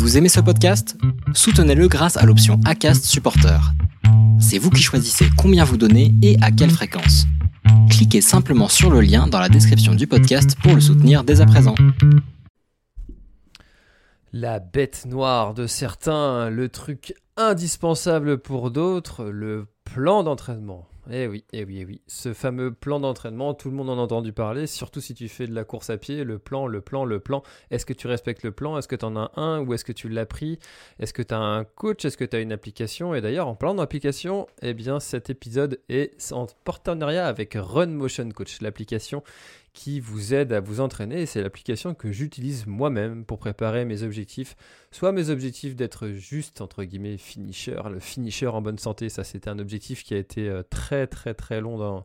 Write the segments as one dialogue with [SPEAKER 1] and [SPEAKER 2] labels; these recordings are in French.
[SPEAKER 1] Vous aimez ce podcast? Soutenez-le grâce à l'option ACAST Supporter. C'est vous qui choisissez combien vous donnez et à quelle fréquence. Cliquez simplement sur le lien dans la description du podcast pour le soutenir dès à présent.
[SPEAKER 2] La bête noire de certains, le truc indispensable pour d'autres, le plan d'entraînement. Eh oui, eh oui, eh oui. Ce fameux plan d'entraînement, tout le monde en a entendu parler, surtout si tu fais de la course à pied, le plan, le plan, le plan. Est-ce que tu respectes le plan? Est-ce que tu en as un ou est-ce que tu l'as pris? Est-ce que tu as un coach? Est-ce que tu as une application? Et d'ailleurs, en parlant d'application, eh bien cet épisode est en partenariat avec Run Motion Coach, l'application qui vous aide à vous entraîner. C'est l'application que j'utilise moi-même pour préparer mes objectifs. Soit mes objectifs d'être juste, entre guillemets, finisher. Le finisher en bonne santé, ça c'était un objectif qui a été euh, très très très long dans,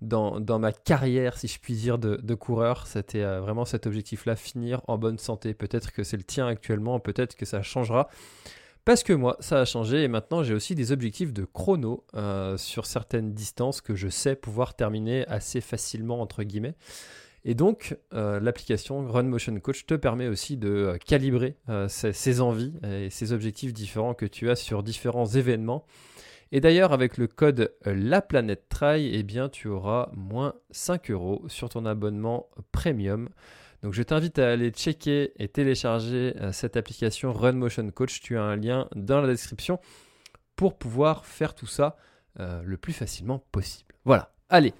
[SPEAKER 2] dans, dans ma carrière, si je puis dire, de, de coureur. C'était euh, vraiment cet objectif-là, finir en bonne santé. Peut-être que c'est le tien actuellement, peut-être que ça changera. Parce que moi, ça a changé et maintenant j'ai aussi des objectifs de chrono euh, sur certaines distances que je sais pouvoir terminer assez facilement, entre guillemets. Et donc, euh, l'application Run Motion Coach te permet aussi de euh, calibrer ces, envies et ces objectifs différents que tu as sur différents événements. Et d'ailleurs, avec le code La Planète Try, eh bien, tu auras moins 5 euros sur ton abonnement premium. Donc je t'invite à aller checker et télécharger euh, cette application Run Motion Coach. Tu as un lien dans la description pour pouvoir faire tout ça euh, le plus facilement possible. Voilà, allez.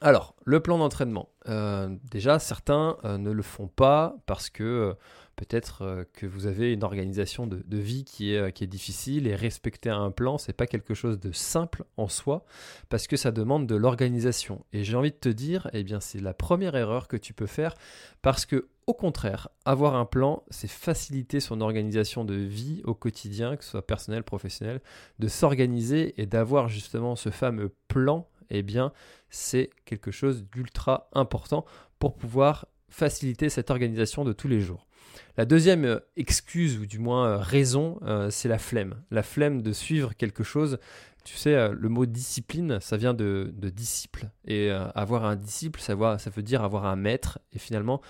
[SPEAKER 2] Alors, le plan d'entraînement. Euh, déjà, certains ne le font pas parce que Peut-être euh, que vous avez une organisation de, vie qui est, euh, qui est, difficile et respecter un plan, c'est pas quelque chose de simple en soi parce que ça demande de l'organisation. Et j'ai envie de te dire, eh bien, c'est la première erreur que tu peux faire parce que, au contraire, avoir un plan, c'est faciliter son organisation de vie au quotidien, que ce soit personnel, professionnel, de s'organiser et d'avoir justement ce fameux plan. Eh bien, c'est quelque chose d'ultra important pour pouvoir faciliter cette organisation de tous les jours. La deuxième euh, excuse, ou du moins euh, raison, euh, c'est la flemme. La flemme de suivre quelque chose. Tu sais, le mot discipline, ça vient de, disciple. Et avoir un disciple, ça, veut dire avoir un maître. Et finalement,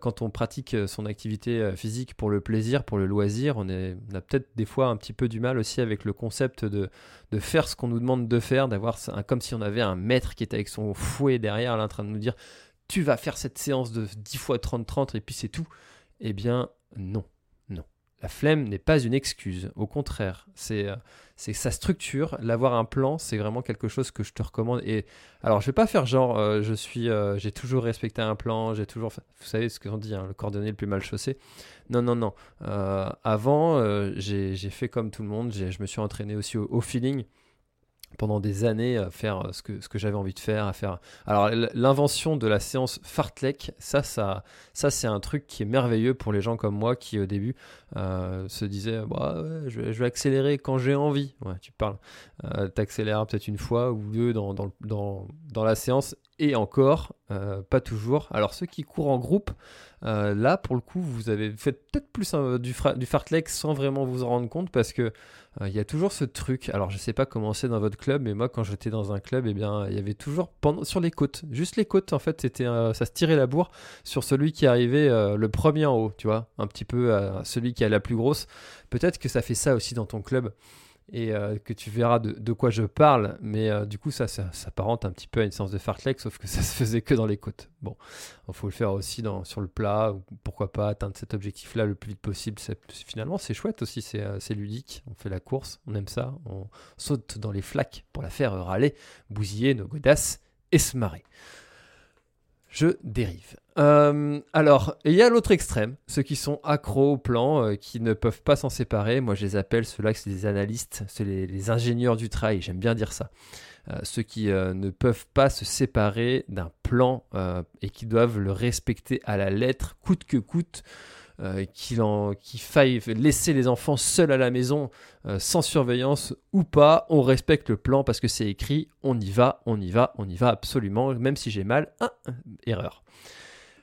[SPEAKER 2] quand on pratique son activité physique pour le plaisir, pour le loisir, on, a peut-être des fois un petit peu du mal aussi avec le concept de, de faire ce qu'on nous demande de faire, d'avoir comme si on avait un maître qui était avec son fouet derrière, là, en train de nous dire tu vas faire cette séance de 10 fois 30-30 et puis c'est tout. Eh bien, non, non. La flemme n'est pas une excuse. Au contraire, c'est euh, sa structure. L'avoir un plan, c'est vraiment quelque chose que je te recommande. Et alors, je vais pas faire genre, euh, je suis, euh, j'ai toujours respecté un plan, j'ai toujours, vous savez ce qu'on dit, hein, le cordonnier le plus mal chaussé. Non, non, non. avant, j'ai fait comme tout le monde. Je me suis entraîné aussi au feeling pendant des années à faire euh, ce que, ce que j'avais envie de faire, à faire. Alors l'invention de la séance fartlek, ça, ça, ça c'est un truc qui est merveilleux pour les gens comme moi qui au début euh, se disaient, bah, je, vais, accélérer quand j'ai envie. Ouais, tu parles. Euh, T'accélères peut-être une fois ou deux dans, dans, dans, dans la séance et encore, euh, pas toujours. Alors ceux qui courent en groupe, euh, là pour le coup, vous avez fait peut-être plus du, du fartlek sans vraiment vous en rendre compte parce que euh, il y a toujours ce truc. Alors je sais pas comment c'est dans votre club, mais moi quand j'étais dans un club, eh bien il y avait toujours pendant, sur les côtes, juste les côtes en fait, c'était ça se tirait la bourre sur celui qui arrivait le premier en haut, tu vois, un petit peu celui qui a la plus grosse. Peut-être que ça fait ça aussi dans ton club et euh, que tu verras de, quoi je parle. Mais euh, du coup, ça, s'apparente un petit peu à une séance de fartlek, sauf que ça se faisait que dans les côtes. Bon, il faut le faire aussi dans, sur le plat, ou pourquoi pas atteindre cet objectif-là le plus vite possible. Finalement, c'est chouette aussi, euh, c'est ludique. On fait la course, on aime ça, on saute dans les flaques pour la faire râler, bousiller nos godasses et se marrer je dérive. Euh, alors, il y a l'autre extrême, ceux qui sont accros au plan, euh, qui ne peuvent pas s'en séparer. Moi, je les appelle ceux-là, c'est des analystes, c'est les, ingénieurs du travail, j'aime bien dire ça. Euh, ceux qui ne peuvent pas se séparer d'un plan et qui doivent le respecter à la lettre, coûte que coûte. Qu'il faille laisser les enfants seuls à la maison sans surveillance ou pas, on respecte le plan parce que c'est écrit, on y va, on y va, on y va absolument, même si j'ai mal, ah, erreur.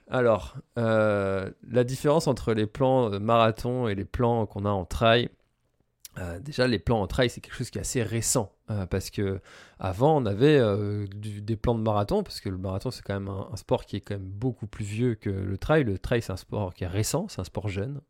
[SPEAKER 2] Alors, euh, la différence entre les plans marathon et les plans qu'on a en trail, déjà les plans en trail c'est quelque chose qui est assez récent. Parce que avant on avait des plans de marathon, parce que le marathon c'est quand même un, sport qui est quand même beaucoup plus vieux que le trail. Le trail c'est un sport qui est récent, c'est un sport jeune.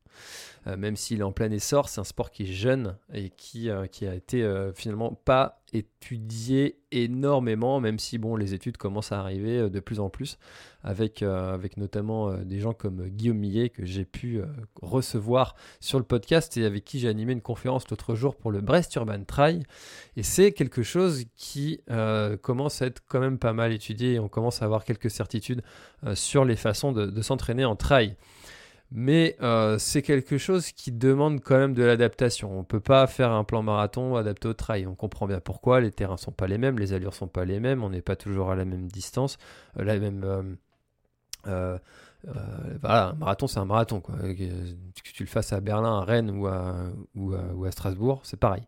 [SPEAKER 2] même s'il est en plein essor, c'est un sport qui est jeune et qui, qui a été finalement pas étudié énormément, même si bon, les études commencent à arriver euh, de plus en plus, avec, euh, avec notamment euh, des gens comme Guillaume Millet que j'ai pu recevoir sur le podcast et avec qui j'ai animé une conférence l'autre jour pour le Brest Urban Trail. Et c'est quelque chose qui commence à être quand même pas mal étudié et on commence à avoir quelques certitudes sur les façons de, s'entraîner en trail mais euh, c'est quelque chose qui demande quand même de l'adaptation. On ne peut pas faire un plan marathon adapté au trail. On comprend bien pourquoi, les terrains sont pas les mêmes, les allures sont pas les mêmes, on n'est pas toujours à la même distance, euh, la même... Euh, voilà, un marathon, c'est un marathon. Quoi. Que tu le fasses à Berlin, à Rennes ou à, ou à, Strasbourg, c'est pareil.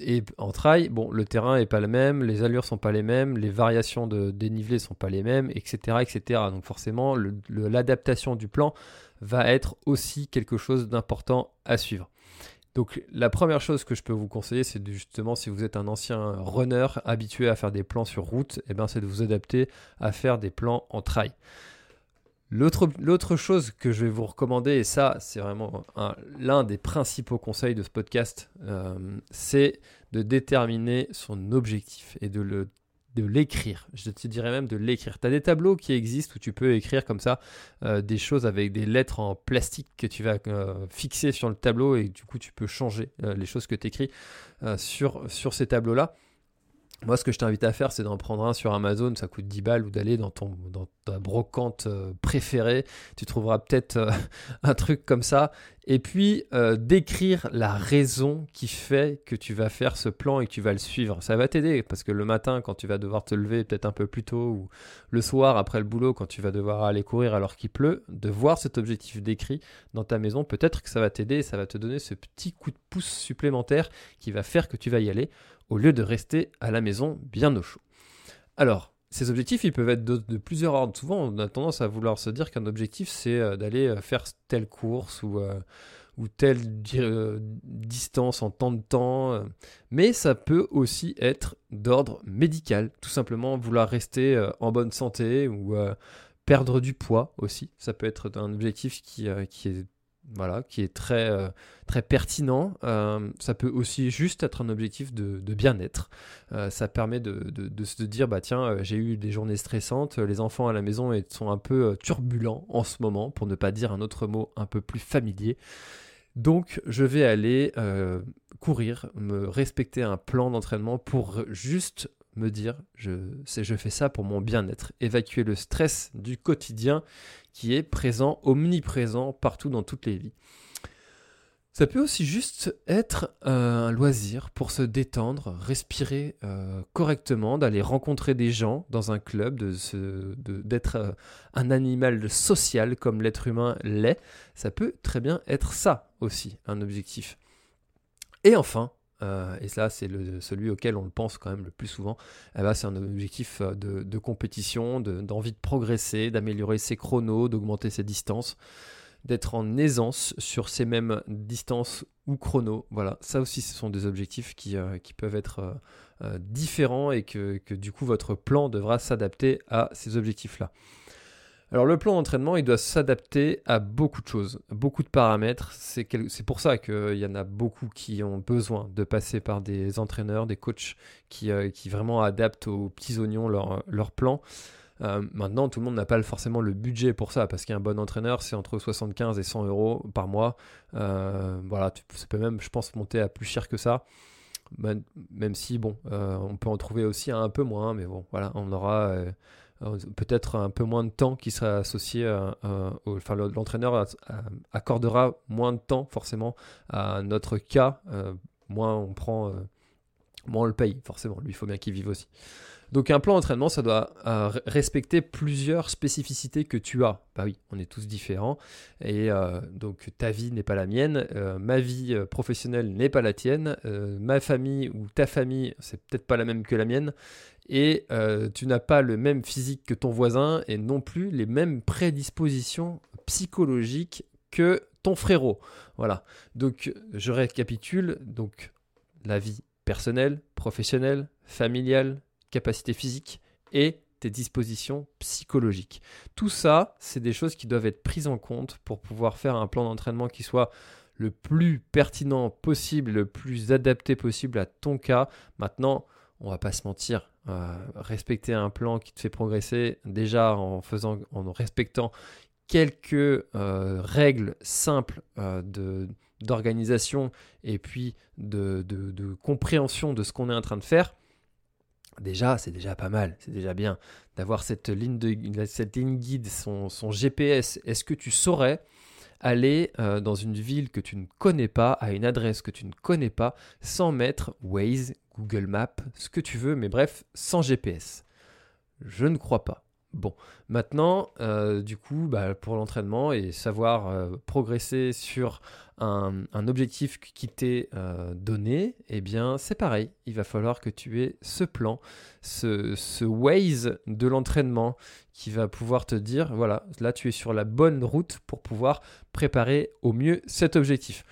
[SPEAKER 2] et en trail, bon, le terrain n'est pas le même, les allures sont pas les mêmes, les variations de dénivelé sont pas les mêmes, etc. etc. Donc forcément, l'adaptation du plan va être aussi quelque chose d'important à suivre. Donc la première chose que je peux vous conseiller, c'est justement si vous êtes un ancien runner habitué à faire des plans sur route, eh ben, c'est de vous adapter à faire des plans en trail. L'autre chose que je vais vous recommander, et ça c'est vraiment l'un des principaux conseils de ce podcast, euh, c'est de déterminer son objectif et de le de l'écrire. Je te dirais même de l'écrire. Tu as des tableaux qui existent où tu peux écrire comme ça euh, des choses avec des lettres en plastique que tu vas euh, fixer sur le tableau et du coup tu peux changer les choses que tu écris sur, sur ces tableaux-là. Moi, ce que je t'invite à faire, c'est d'en prendre un sur Amazon, ça coûte 10 balles, ou d'aller dans, ta brocante euh, préférée. Tu trouveras peut-être euh, un truc comme ça. Et puis, euh, d'écrire la raison qui fait que tu vas faire ce plan et que tu vas le suivre. Ça va t'aider, parce que le matin, quand tu vas devoir te lever peut-être un peu plus tôt, ou le soir, après le boulot, quand tu vas devoir aller courir alors qu'il pleut, de voir cet objectif décrit dans ta maison, peut-être que ça va t'aider ça va te donner ce petit coup de pouce supplémentaire qui va faire que tu vas y aller au lieu de rester à la maison bien au chaud. Alors, ces objectifs, ils peuvent être de, plusieurs ordres. Souvent, on a tendance à vouloir se dire qu'un objectif, c'est euh, d'aller euh, faire telle course ou, euh, telle distance en temps de temps. Mais ça peut aussi être d'ordre médical. Tout simplement, vouloir rester en bonne santé ou perdre du poids aussi. Ça peut être un objectif qui, qui est voilà, qui est très, euh, très pertinent. Euh, ça peut aussi juste être un objectif de, bien-être. Euh, ça permet de, se dire, bah tiens, j'ai eu des journées stressantes, les enfants à la maison sont un peu turbulents en ce moment, pour ne pas dire un autre mot un peu plus familier. Donc je vais aller courir, me respecter un plan d'entraînement pour juste me dire je, je fais ça pour mon bien-être, évacuer le stress du quotidien qui est présent, omniprésent partout dans toutes les vies. Ça peut aussi juste être euh, un loisir pour se détendre, respirer euh, correctement, d'aller rencontrer des gens dans un club, d'être euh, un animal social comme l'être humain l'est. Ça peut très bien être ça aussi, un objectif. Et enfin, euh, et ça, c'est celui auquel on le pense quand même le plus souvent, eh ben, c'est un objectif euh, de, compétition, d'envie de, progresser, d'améliorer ses chronos, d'augmenter ses distances, d'être en aisance sur ces mêmes distances ou chronos. Voilà, ça aussi, ce sont des objectifs qui, euh, peuvent être différents et que, du coup, votre plan devra s'adapter à ces objectifs-là. Alors le plan d'entraînement, il doit s'adapter à beaucoup de choses, beaucoup de paramètres. C'est pour ça qu'il y en a beaucoup qui ont besoin de passer par des entraîneurs, des coachs qui, euh, vraiment adaptent aux petits oignons leur, leur plan. Euh, maintenant, tout le monde n'a pas forcément le budget pour ça, parce qu'un bon entraîneur, c'est entre 75 et 100 euros par mois. Euh, voilà, ça peut même, je pense, monter à plus cher que ça. Même si, bon, on peut en trouver aussi un peu moins, mais bon, voilà, on aura euh, peut-être un peu moins de temps qui sera associé enfin l'entraîneur accordera moins de temps forcément à notre cas. Euh, moins on prend euh, on le paye forcément. Lui il faut bien qu'il vive aussi. Donc un plan d'entraînement, ça doit respecter plusieurs spécificités que tu as. Bah oui, on est tous différents. Et donc ta vie n'est pas la mienne, ma vie professionnelle n'est pas la tienne, ma famille ou ta famille, c'est peut-être pas la même que la mienne et euh, tu n'as pas le même physique que ton voisin et non plus les mêmes prédispositions psychologiques que ton frérot. Voilà. Donc je récapitule. Donc la vie personnel, professionnel, familial, capacité physique et tes dispositions psychologiques. Tout ça, c'est des choses qui doivent être prises en compte pour pouvoir faire un plan d'entraînement qui soit le plus pertinent possible, le plus adapté possible à ton cas. Maintenant, on va pas se mentir, euh, respecter un plan qui te fait progresser déjà en faisant, en respectant quelques euh, règles simples euh, d'organisation et puis de, compréhension de ce qu'on est en train de faire, déjà, c'est déjà pas mal, c'est déjà bien d'avoir cette ligne, de, cette ligne guide, son, GPS. Est-ce que tu saurais aller dans une ville que tu ne connais pas, à une adresse que tu ne connais pas, sans mettre Waze, Google Maps, ce que tu veux, mais bref, sans GPS Je ne crois pas. Bon, maintenant, euh, du coup, bah, pour l'entraînement et savoir euh, progresser sur un, objectif qui t'est euh, donné, eh bien, c'est pareil. Il va falloir que tu aies ce plan, ce, ce Waze de l'entraînement qui va pouvoir te dire, voilà, là, tu es sur la bonne route pour pouvoir préparer au mieux cet objectif.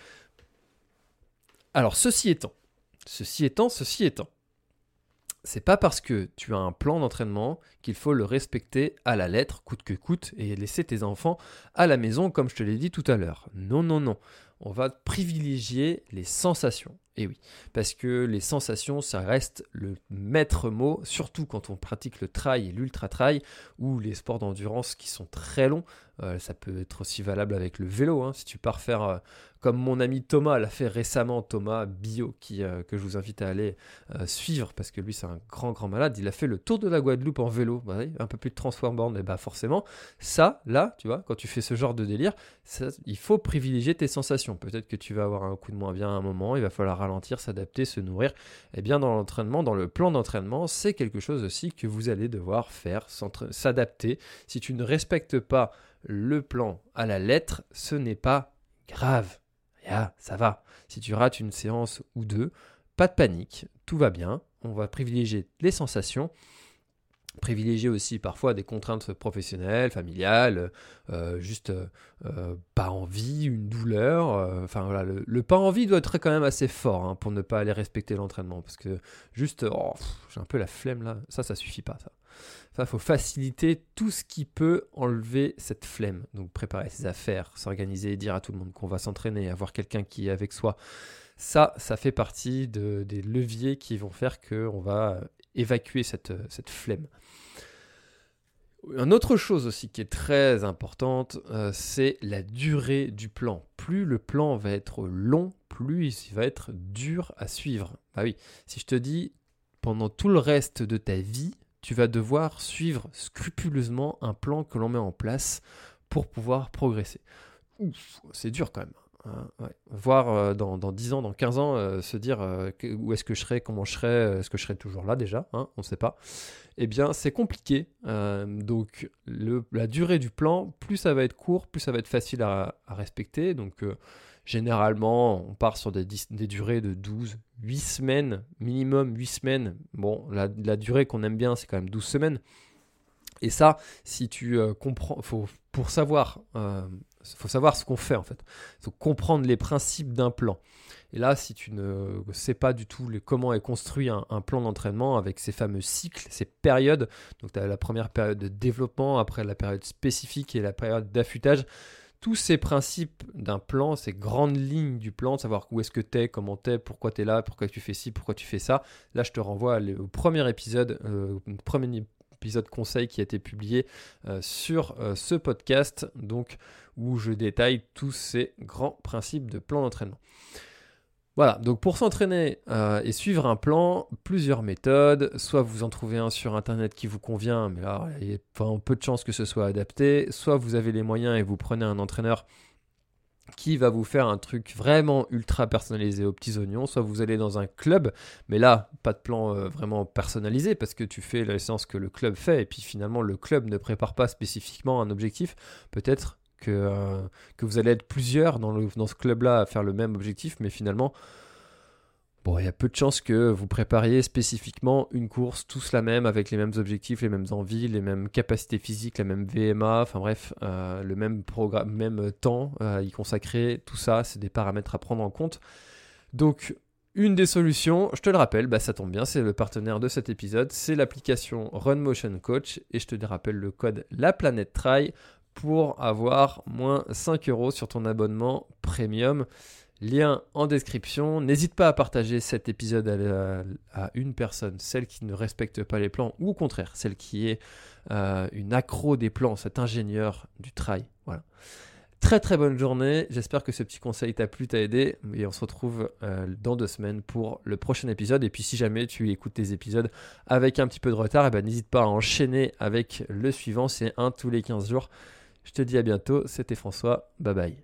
[SPEAKER 2] Alors, ceci étant, ceci étant, ceci étant, c'est pas parce que tu as un plan d'entraînement qu'il faut le respecter à la lettre, coûte que coûte, et laisser tes enfants à la maison, comme je te l'ai dit tout à l'heure. Non, non, non. On va privilégier les sensations. Et oui, parce que les sensations, ça reste le maître mot, surtout quand on pratique le trail et l'ultra trail, ou les sports d'endurance qui sont très longs. Euh, ça peut être aussi valable avec le vélo. Hein. Si tu pars faire euh, comme mon ami Thomas l'a fait récemment, Thomas Bio, qui, euh, que je vous invite à aller suivre parce que lui c'est un grand grand malade. Il a fait le tour de la Guadeloupe en vélo, un peu plus de transform et bah forcément, ça, là, tu vois, quand tu fais ce genre de délire, il faut privilégier tes sensations. Peut-être que tu vas avoir un coup de moins bien à un moment, il va falloir ralentir, s'adapter, se nourrir. Eh bien dans l'entraînement, dans le plan d'entraînement, c'est quelque chose aussi que vous allez devoir faire, s'adapter. Si tu ne respectes pas le plan à la lettre, ce n'est pas grave ah, ça va. Si tu rates une séance ou deux, pas de panique, tout va bien. On va privilégier les sensations, privilégier aussi parfois des contraintes professionnelles, familiales, euh, juste euh, euh, pas envie, une douleur. Enfin voilà, le, pas envie doit être quand même assez fort hein, pour ne pas aller respecter l'entraînement. Parce que juste, oh, j'ai un peu la flemme là, ça, ça suffit pas ça. Faut faciliter tout ce qui peut enlever cette flemme. Donc préparer ses affaires, s'organiser, dire à tout le monde qu'on va s'entraîner, avoir quelqu'un qui est avec soi. Ça, ça fait partie des leviers qui vont faire qu'on va évacuer cette, cette flemme. Une autre chose aussi qui est très importante, euh, c'est la durée du plan. Plus le plan va être long, plus il va être dur à suivre. Bah oui, si je te dis pendant tout le reste de ta vie, tu vas devoir suivre scrupuleusement un plan que l'on met en place pour pouvoir progresser. Ouf, c'est dur quand même. Hein, Voir euh, dans, 10 ans, dans 15 ans, euh, se dire euh, où est-ce que je serai, comment je serai, est-ce que je serai toujours là déjà, hein, on ne sait pas. Eh bien, c'est compliqué. donc, la durée du plan, plus ça va être court, plus ça va être facile à, respecter. Donc, Généralement, on part sur des, durées de 12, 8 semaines, minimum 8 semaines. Bon, la, durée qu'on aime bien, c'est quand même 12 semaines. Et ça, si tu euh, comprends, faut, pour savoir, euh, faut savoir ce qu'on fait en fait. Il faut comprendre les principes d'un plan. Et là, si tu ne sais pas du tout comment est construit un, plan d'entraînement avec ces fameux cycles, ces périodes, donc tu as la première période de développement, après la période spécifique et la période d'affûtage, tous ces principes d'un plan, ces grandes lignes du plan, de savoir où est-ce que tu es, comment tu es, pourquoi tu es là, pourquoi tu fais ci, pourquoi tu fais ça. Là, je te renvoie au premier épisode, euh, premier épisode conseil qui a été publié euh, sur euh, ce podcast, donc où je détaille tous ces grands principes de plan d'entraînement. Voilà, donc pour s'entraîner euh, et suivre un plan, plusieurs méthodes. Soit vous en trouvez un sur internet qui vous convient, mais là, il y a peu de chances que ce soit adapté. Soit vous avez les moyens et vous prenez un entraîneur qui va vous faire un truc vraiment ultra personnalisé aux petits oignons, soit vous allez dans un club, mais là, pas de plan euh, vraiment personnalisé parce que tu fais la séance que le club fait et puis finalement le club ne prépare pas spécifiquement un objectif. Peut-être que, euh, vous allez être plusieurs dans, dans ce club-là à faire le même objectif, mais finalement, bon, il y a peu de chances que vous prépariez spécifiquement une course, tous la même, avec les mêmes objectifs, les mêmes envies, les mêmes capacités physiques, la même VMA, enfin bref, euh, le même programme, même temps à y consacrer, tout ça, c'est des paramètres à prendre en compte. Donc, Une des solutions, je te le rappelle, bah ça tombe bien, c'est le partenaire de cet épisode, c'est l'application Run Motion Coach et je te rappelle le code La pour avoir moins 5 euros sur ton abonnement premium. Lien en description. N'hésite pas à partager cet épisode à, une personne, celle qui ne respecte pas les plans, ou au contraire, celle qui est euh, une accro des plans, cet ingénieur du trail. Voilà. Très très bonne journée. J'espère que ce petit conseil t'a plu, t'a aidé. Et on se retrouve euh, dans deux semaines pour le prochain épisode. Et puis si jamais tu écoutes tes épisodes avec un petit peu de retard, eh ben, n'hésite pas à enchaîner avec le suivant. C'est un tous les 15 jours. Je te dis à bientôt. C'était François. Bye bye.